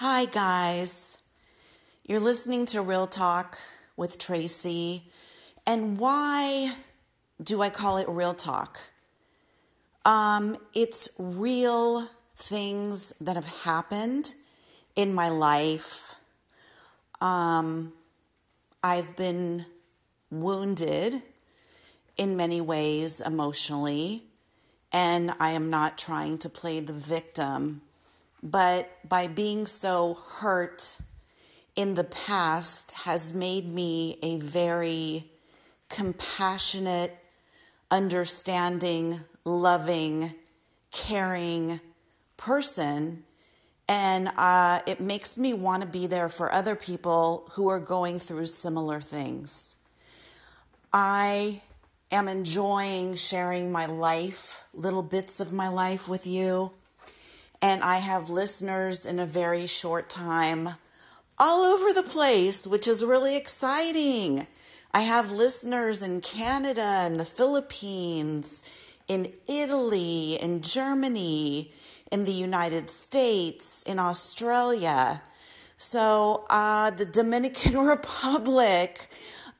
Hi, guys. You're listening to Real Talk with Tracy. And why do I call it Real Talk? Um, it's real things that have happened in my life. Um, I've been wounded in many ways emotionally, and I am not trying to play the victim but by being so hurt in the past has made me a very compassionate, understanding, loving, caring person. And uh, it makes me want to be there for other people who are going through similar things. I am enjoying sharing my life, little bits of my life with you and I have listeners in a very short time all over the place, which is really exciting. I have listeners in Canada and the Philippines, in Italy, in Germany, in the United States, in Australia. So, uh, the Dominican Republic.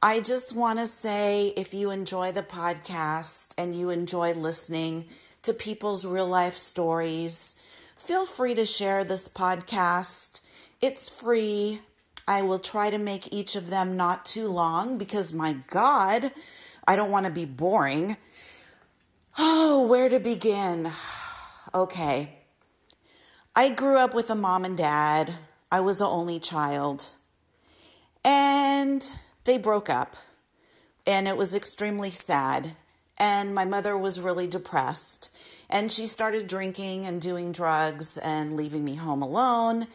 I just want to say if you enjoy the podcast and you enjoy listening to people's real life stories, feel free to share this podcast. It's free. I will try to make each of them not too long because, my God, I don't want to be boring. Oh, where to begin? Okay. I grew up with a mom and dad. I was the only child. And they broke up. And it was extremely sad. And my mother was really depressed. And she started drinking and doing drugs and leaving me home alone.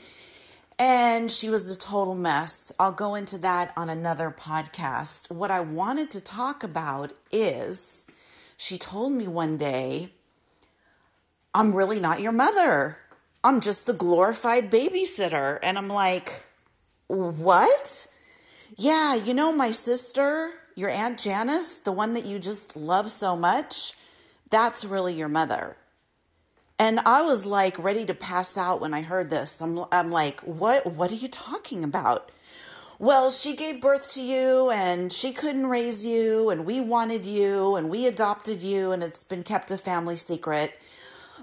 And she was a total mess. I'll go into that on another podcast. What I wanted to talk about is she told me one day, I'm really not your mother. I'm just a glorified babysitter. And I'm like, what? Yeah, you know, my sister, your Aunt Janice, the one that you just love so much, that's really your mother. And I was like ready to pass out when I heard this. I'm, I'm like, what, what are you talking about? Well, she gave birth to you and she couldn't raise you and we wanted you and we adopted you and it's been kept a family secret.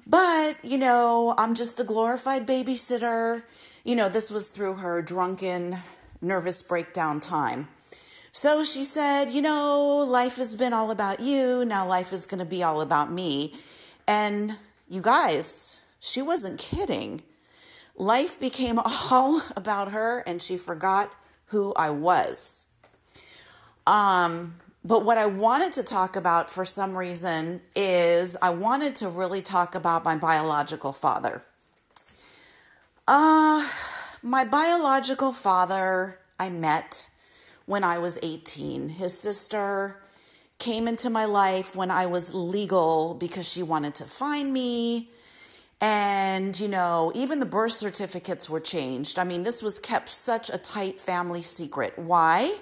But, you know, I'm just a glorified babysitter. You know, this was through her drunken, nervous breakdown time. So she said, You know, life has been all about you. Now life is going to be all about me. And you guys, she wasn't kidding. Life became all about her and she forgot who I was. Um, but what I wanted to talk about for some reason is I wanted to really talk about my biological father. Uh, my biological father I met when I was 18. His sister came into my life when I was legal because she wanted to find me. And, you know, even the birth certificates were changed. I mean, this was kept such a tight family secret. Why?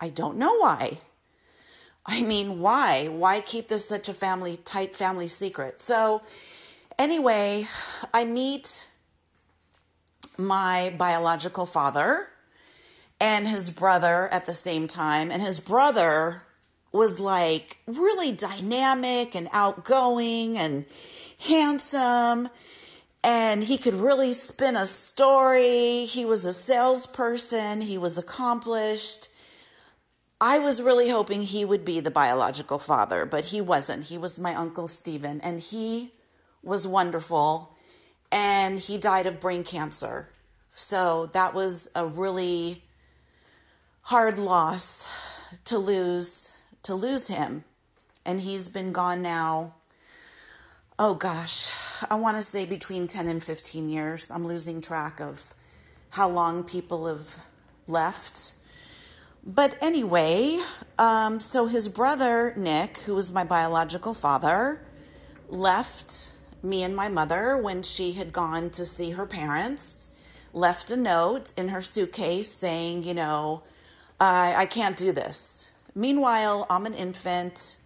I don't know why. I mean, why? Why keep this such a family tight family secret? So, anyway, I meet my biological father and his brother at the same time. And his brother was like really dynamic and outgoing and handsome. And he could really spin a story. He was a salesperson, he was accomplished. I was really hoping he would be the biological father, but he wasn't. He was my uncle Stephen, and he was wonderful. And he died of brain cancer. So that was a really hard loss to lose to lose him. And he's been gone now oh gosh i want to say between 10 and 15 years. I'm losing track of how long people have left. But anyway um, so his brother nick who was my biological father left me and my mother when she had gone to see her parents left a note in her suitcase saying you know I, I can't do this. Meanwhile, I'm an infant.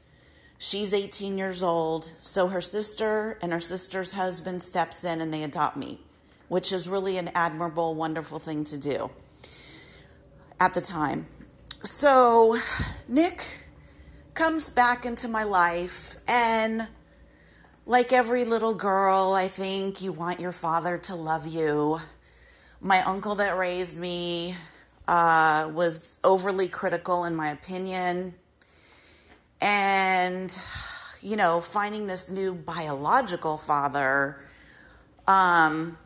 She's 18 years old. So her sister and her sister's husband steps in and they adopt me. which is really an admirable, wonderful thing to do at the time. So, Nick comes back into my life, and like every little girl, I think you want your father to love you. My uncle that raised me uh, was overly critical, in my opinion. And, you know, finding this new biological father, um,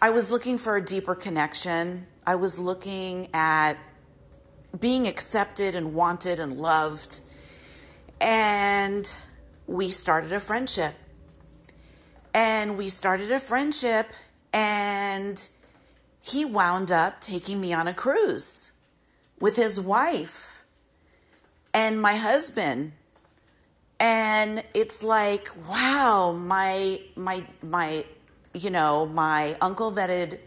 I was looking for a deeper connection. I was looking at being accepted and wanted and loved. And we started a friendship. And we started a friendship, and he wound up taking me on a cruise with his wife and my husband. And it's like, wow, my my my you know, my uncle that had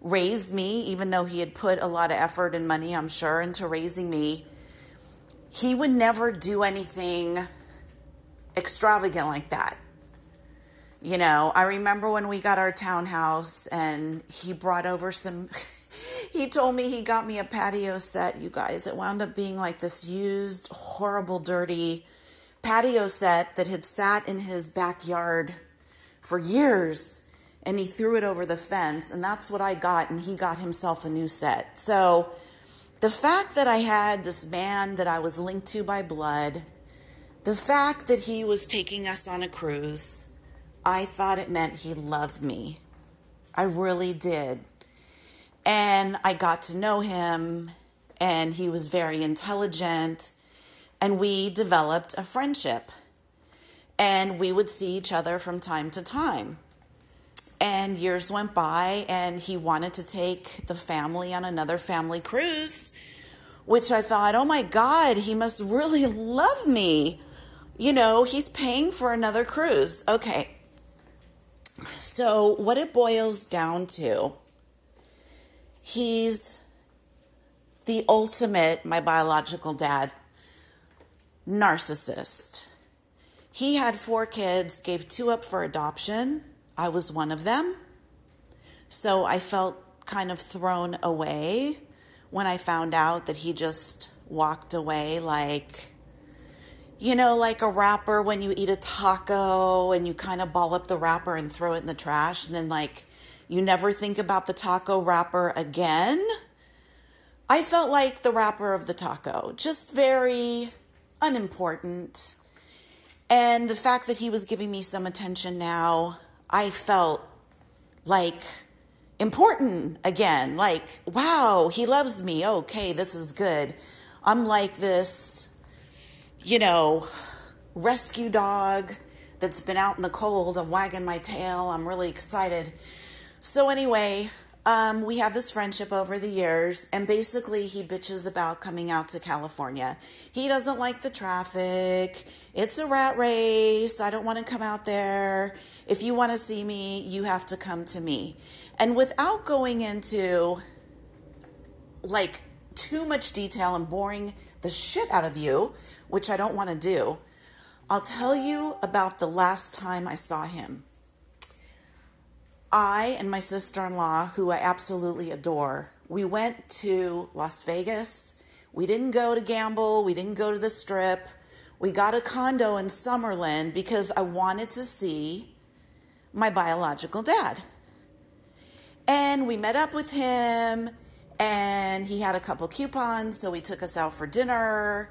raised me, even though he had put a lot of effort and money, I'm sure, into raising me, he would never do anything extravagant like that. You know, I remember when we got our townhouse and he brought over some. he told me he got me a patio set, you guys. It wound up being like this used, horrible, dirty patio set that had sat in his backyard for years. And he threw it over the fence, and that's what I got. And he got himself a new set. So the fact that I had this man that I was linked to by blood, the fact that he was taking us on a cruise, I thought it meant he loved me. I really did. And I got to know him, and he was very intelligent, and we developed a friendship. And we would see each other from time to time. And years went by, and he wanted to take the family on another family cruise, which I thought, oh my God, he must really love me. You know, he's paying for another cruise. Okay. So, what it boils down to, he's the ultimate, my biological dad, narcissist. He had four kids, gave two up for adoption. I was one of them. So I felt kind of thrown away when I found out that he just walked away like you know, like a wrapper when you eat a taco and you kind of ball up the wrapper and throw it in the trash, and then like you never think about the taco wrapper again. I felt like the wrapper of the taco, just very unimportant. And the fact that he was giving me some attention now, I felt like important again. Like, wow, he loves me. Okay, this is good. I'm like this you know, rescue dog that's been out in the cold. I'm wagging my tail. I'm really excited. So, anyway, um, we have this friendship over the years, and basically, he bitches about coming out to California. He doesn't like the traffic. It's a rat race. I don't want to come out there. If you want to see me, you have to come to me. And without going into like too much detail and boring the shit out of you, which I don't want to do, I'll tell you about the last time I saw him. I and my sister in law, who I absolutely adore, we went to Las Vegas. We didn't go to gamble, we didn't go to the strip. We got a condo in Summerlin because I wanted to see my biological dad. And we met up with him, and he had a couple coupons, so he took us out for dinner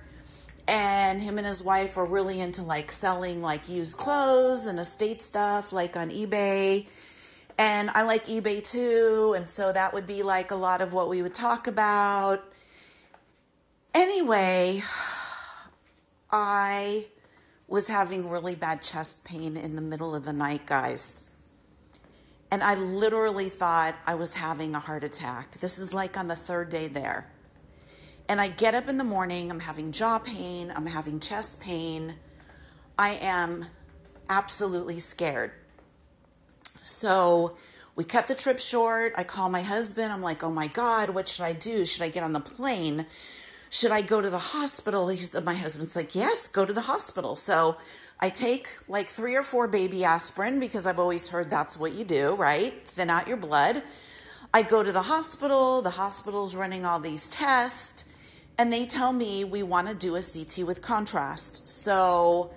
and him and his wife are really into like selling like used clothes and estate stuff like on eBay. And I like eBay too, and so that would be like a lot of what we would talk about. Anyway, I was having really bad chest pain in the middle of the night, guys. And I literally thought I was having a heart attack. This is like on the third day there. And I get up in the morning, I'm having jaw pain, I'm having chest pain. I am absolutely scared. So we cut the trip short. I call my husband. I'm like, oh my God, what should I do? Should I get on the plane? Should I go to the hospital? He's, my husband's like, yes, go to the hospital. So I take like three or four baby aspirin because I've always heard that's what you do, right? Thin out your blood. I go to the hospital, the hospital's running all these tests, and they tell me we want to do a CT with contrast. So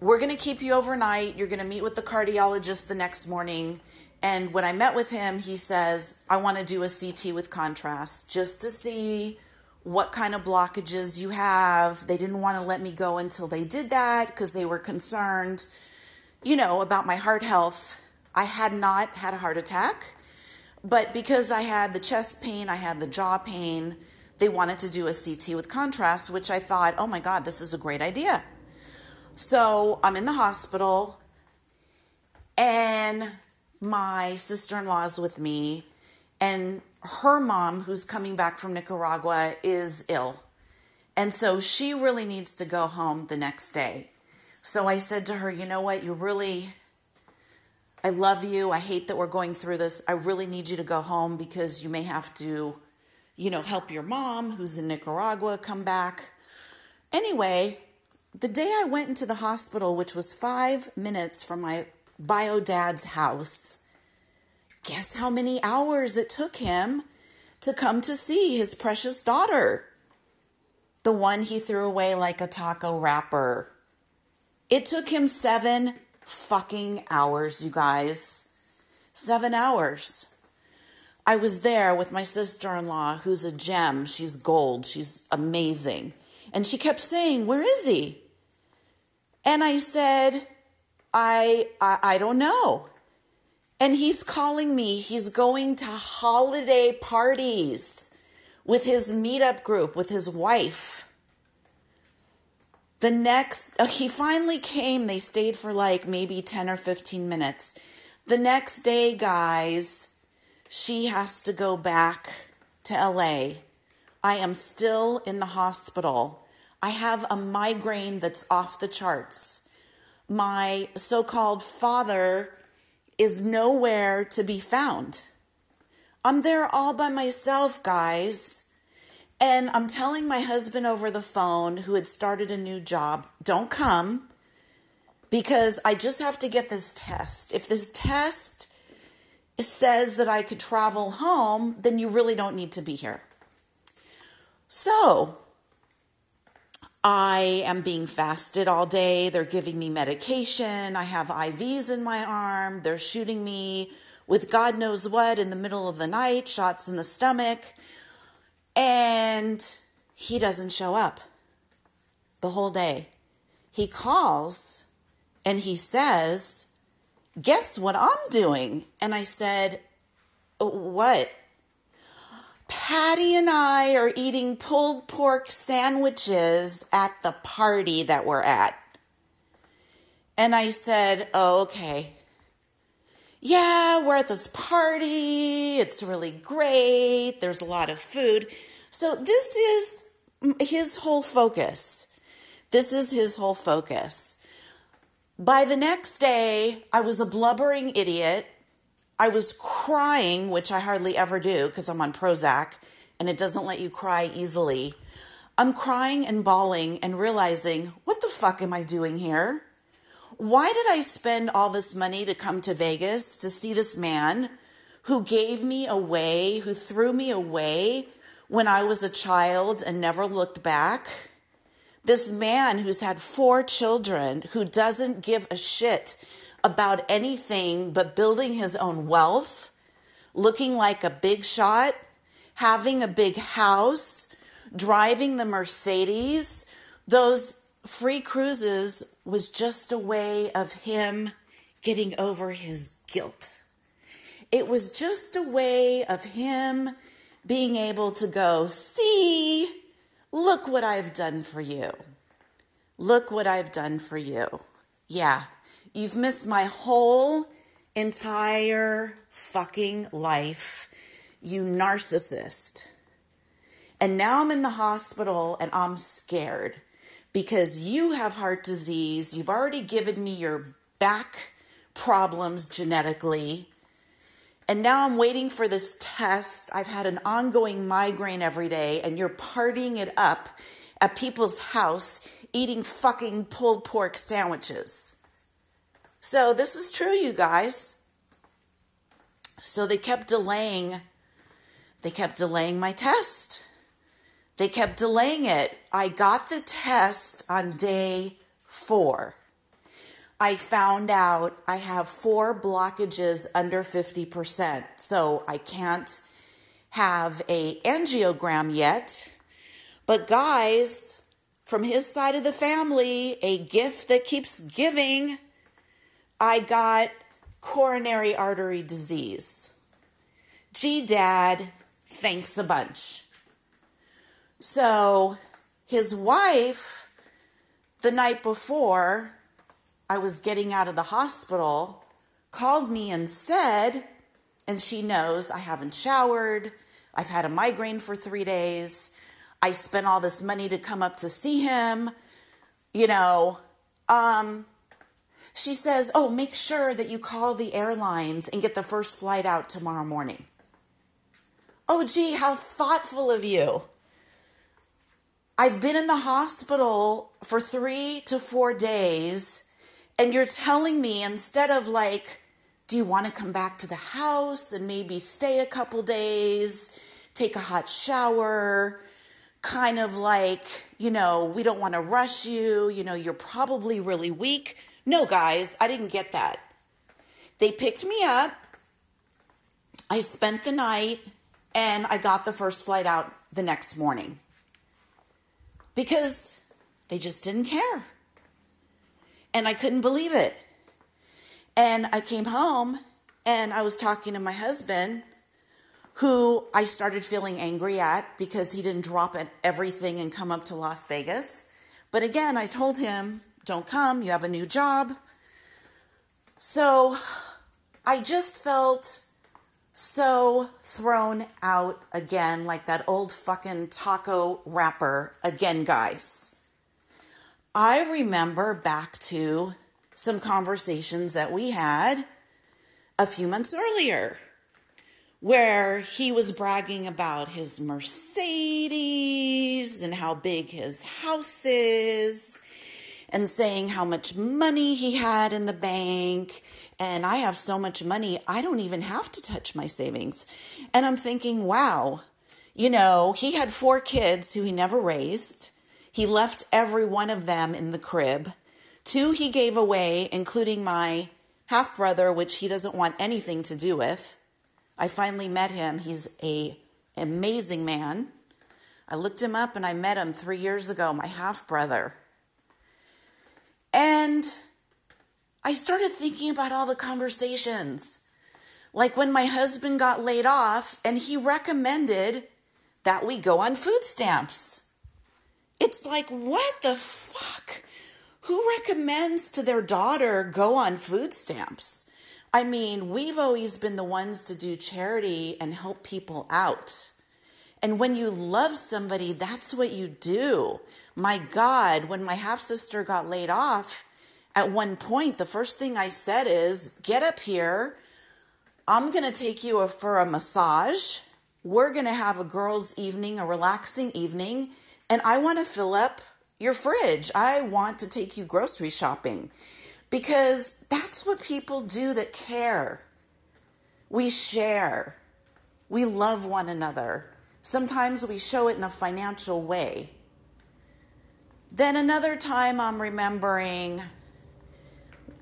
we're going to keep you overnight. You're going to meet with the cardiologist the next morning. And when I met with him, he says, I want to do a CT with contrast just to see what kind of blockages you have. They didn't want to let me go until they did that because they were concerned, you know, about my heart health. I had not had a heart attack, but because I had the chest pain, I had the jaw pain, they wanted to do a CT with contrast, which I thought, oh my God, this is a great idea. So I'm in the hospital and my sister in law is with me, and her mom, who's coming back from Nicaragua, is ill. And so she really needs to go home the next day. So I said to her, You know what? You really, I love you. I hate that we're going through this. I really need you to go home because you may have to, you know, help your mom who's in Nicaragua come back. Anyway, the day I went into the hospital, which was five minutes from my bio dad's house, Guess how many hours it took him to come to see his precious daughter? The one he threw away like a taco wrapper. It took him seven fucking hours, you guys. Seven hours. I was there with my sister in law, who's a gem. She's gold. She's amazing. And she kept saying, Where is he? And I said, I, I, I don't know. And he's calling me. He's going to holiday parties with his meetup group, with his wife. The next, uh, he finally came. They stayed for like maybe 10 or 15 minutes. The next day, guys, she has to go back to LA. I am still in the hospital. I have a migraine that's off the charts. My so called father is nowhere to be found. I'm there all by myself, guys. And I'm telling my husband over the phone, who had started a new job, don't come because I just have to get this test. If this test says that I could travel home, then you really don't need to be here. So, I am being fasted all day. They're giving me medication. I have IVs in my arm. They're shooting me with God knows what in the middle of the night, shots in the stomach. And he doesn't show up the whole day. He calls and he says, Guess what I'm doing? And I said, What? Patty and I are eating pulled pork sandwiches at the party that we're at. And I said, Oh, okay. Yeah, we're at this party. It's really great. There's a lot of food. So, this is his whole focus. This is his whole focus. By the next day, I was a blubbering idiot I was crying, which I hardly ever do because I'm on Prozac and it doesn't let you cry easily. I'm crying and bawling and realizing, what the fuck am I doing here? Why did I spend all this money to come to Vegas to see this man who gave me away, who threw me away when I was a child and never looked back? This man who's had four children, who doesn't give a shit about anything but building his own wealth, looking like a big shot, having a big house, driving the Mercedes. Those free cruises was just a way of him getting over his guilt. It was just a way of him being able to go, see, look what I've done for you. Look what I've done for you. Yeah, You've missed my whole entire fucking life, you narcissist. And now I'm in the hospital and I'm scared because you have heart disease. You've already given me your back problems genetically. And now I'm waiting for this test. I've had an ongoing migraine every day, and you're partying it up at people's house eating fucking pulled pork sandwiches. So this is true, you guys. So they kept delaying. They kept delaying my test. They kept delaying it. I got the test on day four. I found out I have four blockages under 50%. So I can't have a angiogram yet. But guys, from his side of the family, a gift that keeps giving, I got coronary artery disease. Gee, Dad, thanks a bunch. So his wife, the night before I was getting out of the hospital, called me and said, and she knows I haven't showered, I've had a migraine for three days, I spent all this money to come up to see him, you know. Um, she says, Oh, make sure that you call the airlines and get the first flight out tomorrow morning. Oh, gee, how thoughtful of you. I've been in the hospital for three to four days, and you're telling me instead of like, do you want to come back to the house and maybe stay a couple days, take a hot shower, kind of like, you know, we don't want to rush you, you know, you're probably really weak. No, guys, I didn't get that. They picked me up. I spent the night and I got the first flight out the next morning because they just didn't care. And I couldn't believe it. And I came home and I was talking to my husband, who I started feeling angry at because he didn't drop everything and come up to Las Vegas. But again, I told him, don't come, you have a new job. So I just felt so thrown out again, like that old fucking taco wrapper again, guys. I remember back to some conversations that we had a few months earlier where he was bragging about his Mercedes and how big his house is and saying how much money he had in the bank and I have so much money, I don't even have to touch my savings. And I'm thinking, wow, you know, he had four kids who he never raised. He left every one of them in the crib. Two he gave away, including my half brother, which he doesn't want anything to do with. I finally met him. He's a amazing man. I looked him up and I met him three years ago, my half brother. And I started thinking about all the conversations. Like when my husband got laid off and he recommended that we go on food stamps. It's like, what the fuck? Who recommends to their daughter go on food stamps? I mean, we've always been the ones to do charity and help people out. And when you love somebody, that's what you do. My God, when my half sister got laid off, at one point, the first thing I said is, Get up here. I'm going to take you for a massage. We're going to have a girls' evening, a relaxing evening, and I want to fill up your fridge. I want to take you grocery shopping because that's what people do that care. We share, we love one another. Sometimes we show it in a financial way. Then another time, I'm remembering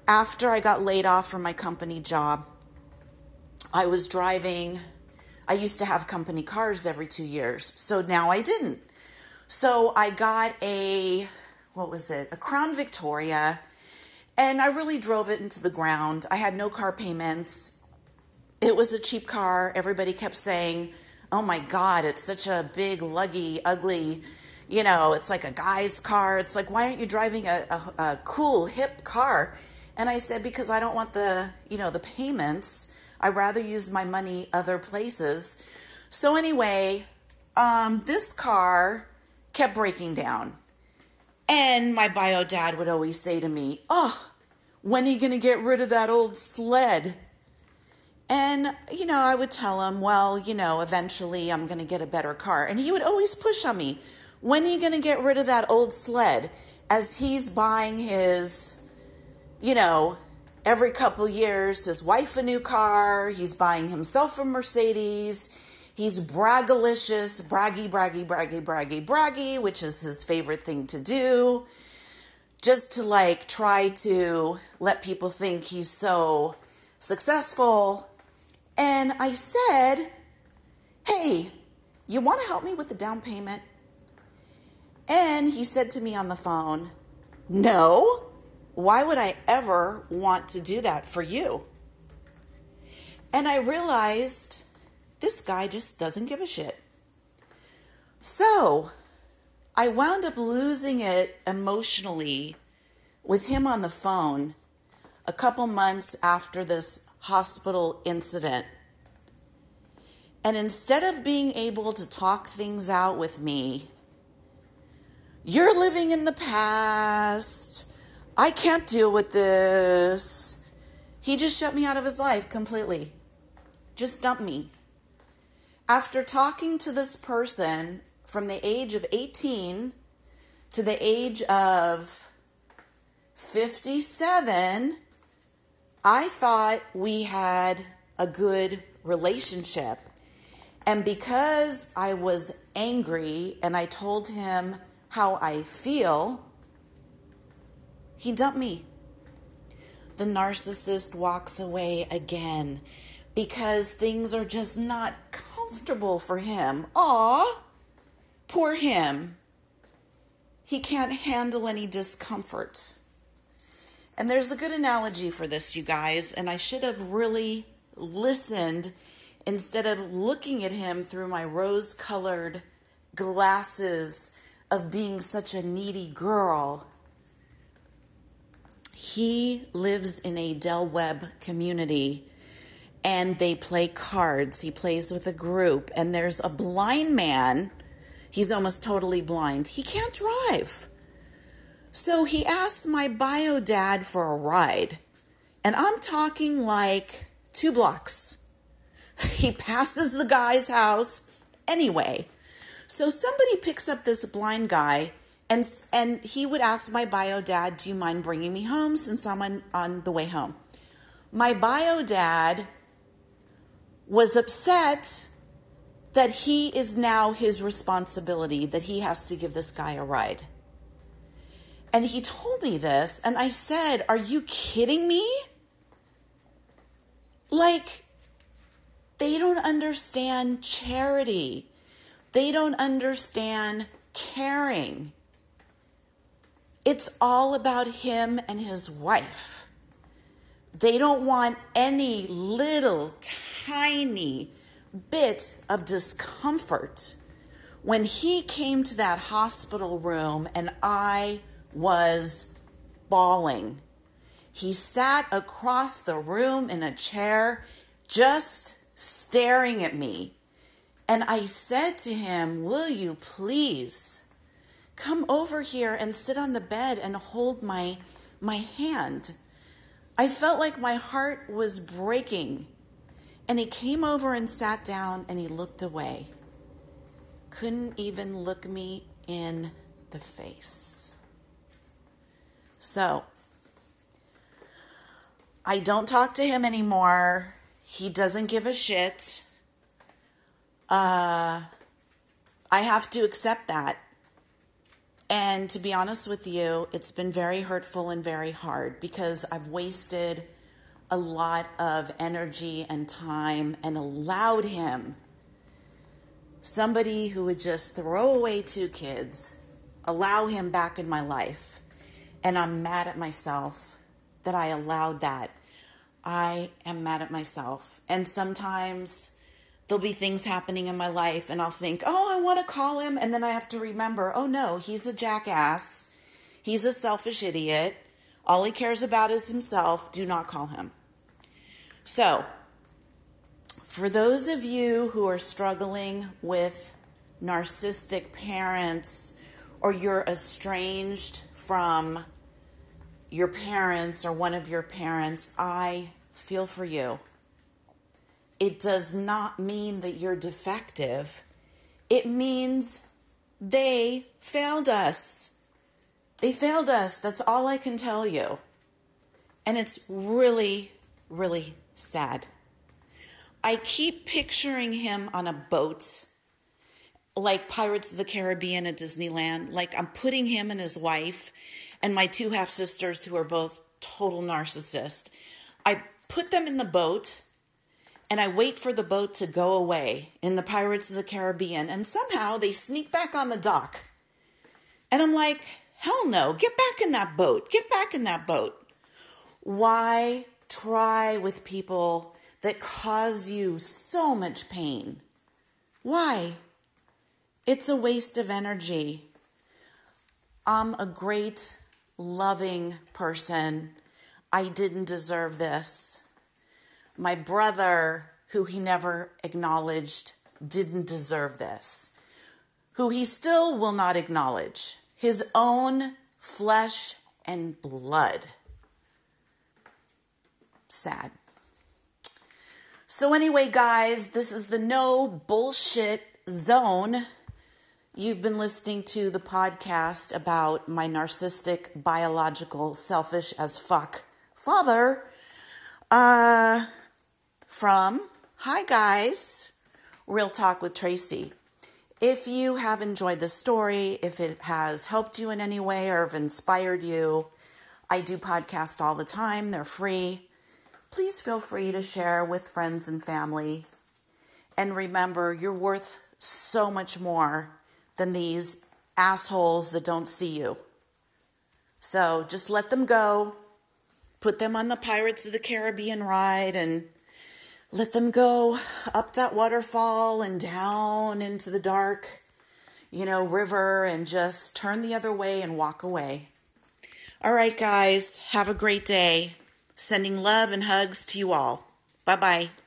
after I got laid off from my company job, I was driving. I used to have company cars every two years, so now I didn't. So I got a, what was it, a Crown Victoria, and I really drove it into the ground. I had no car payments. It was a cheap car. Everybody kept saying, oh my God, it's such a big, luggy, ugly, you know, it's like a guy's car. It's like, why aren't you driving a, a, a cool, hip car? And I said, because I don't want the, you know, the payments. I rather use my money other places. So anyway, um, this car kept breaking down. And my bio dad would always say to me, Oh, when are you going to get rid of that old sled? And, you know, I would tell him, Well, you know, eventually I'm going to get a better car. And he would always push on me, When are you going to get rid of that old sled? as he's buying his, you know, every couple years, his wife a new car, he's buying himself a Mercedes. He's braggalicious, braggy, braggy, braggy, braggy, braggy, which is his favorite thing to do. Just to like try to let people think he's so successful. And I said, Hey, you want to help me with the down payment? And he said to me on the phone, No, why would I ever want to do that for you? And I realized this guy just doesn't give a shit. So I wound up losing it emotionally with him on the phone a couple months after this hospital incident. And instead of being able to talk things out with me, you're living in the past. I can't deal with this. He just shut me out of his life completely. Just dumped me. After talking to this person from the age of 18 to the age of 57, I thought we had a good relationship. And because I was angry and I told him how I feel, he dumped me. The narcissist walks away again because things are just not comfortable for him. Aw, poor him. He can't handle any discomfort. And there's a good analogy for this, you guys, and I should have really listened instead of looking at him through my rose colored glasses of being such a needy girl. He lives in a Del Webb community and they play cards. He plays with a group, and there's a blind man. He's almost totally blind. He can't drive. So he asks my bio dad for a ride. And I'm talking like two blocks. He passes the guy's house anyway. So somebody picks up this blind guy and and he would ask my bio dad, "Do you mind bringing me home since I'm on, on the way home?" My bio dad was upset that he is now his responsibility that he has to give this guy a ride. And he told me this and I said, "Are you kidding me?" Like they don't understand charity. They don't understand caring. It's all about him and his wife. They don't want any little tiny bit of discomfort. When he came to that hospital room and I was bawling, he sat across the room in a chair, just staring at me and I said to him, Will you please come over here and sit on the bed and hold my, my hand? I felt like my heart was breaking. And he came over and sat down and he looked away. Couldn't even look me in the face. So, I don't talk to him anymore. He doesn't give a shit uh, I have to accept that. And to be honest with you, it's been very hurtful and very hard because I've wasted a lot of energy and time and allowed him, somebody who would just throw away two kids, allow him back in my life. And I'm mad at myself that I allowed that. I am mad at myself. And sometimes there'll be things happening in my life and I'll think, oh, I want to call him. And then I have to remember, oh no, he's a jackass. He's a selfish idiot. All he cares about is himself. Do not call him. So, for those of you who are struggling with narcissistic parents or you're estranged from your parents or one of your parents, I feel for you it does not mean that you're defective. It means they failed us. They failed us. That's all I can tell you. And it's really, really sad. I keep picturing him on a boat, like Pirates of the Caribbean at Disneyland. Like I'm putting him and his wife and my two half sisters, who are both total narcissists. I put them in the boat and I wait for the boat to go away in the Pirates of the Caribbean, and somehow they sneak back on the dock. And I'm like, hell no, get back in that boat, get back in that boat. Why try with people that cause you so much pain? Why? It's a waste of energy. I'm a great, loving person. I didn't deserve this. My brother, who he never acknowledged, didn't deserve this. Who he still will not acknowledge. His own flesh and blood sad. So, anyway, guys, this is the no bullshit zone. You've been listening to the podcast about my narcissistic, biological, selfish as fuck father. Uh, from Hi Guys, Real Talk with Tracy. If you have enjoyed the story, if it has helped you in any way or have inspired you, I do podcasts all the time. They're free please feel free to share with friends and family. And remember, you're worth so much more than these assholes that don't see you. So just let them go, put them on the Pirates of the Caribbean ride, and let them go up that waterfall and down into the dark, you know, river, and just turn the other way and walk away. All right, guys, have a great day. Sending love and hugs to you all. Bye bye.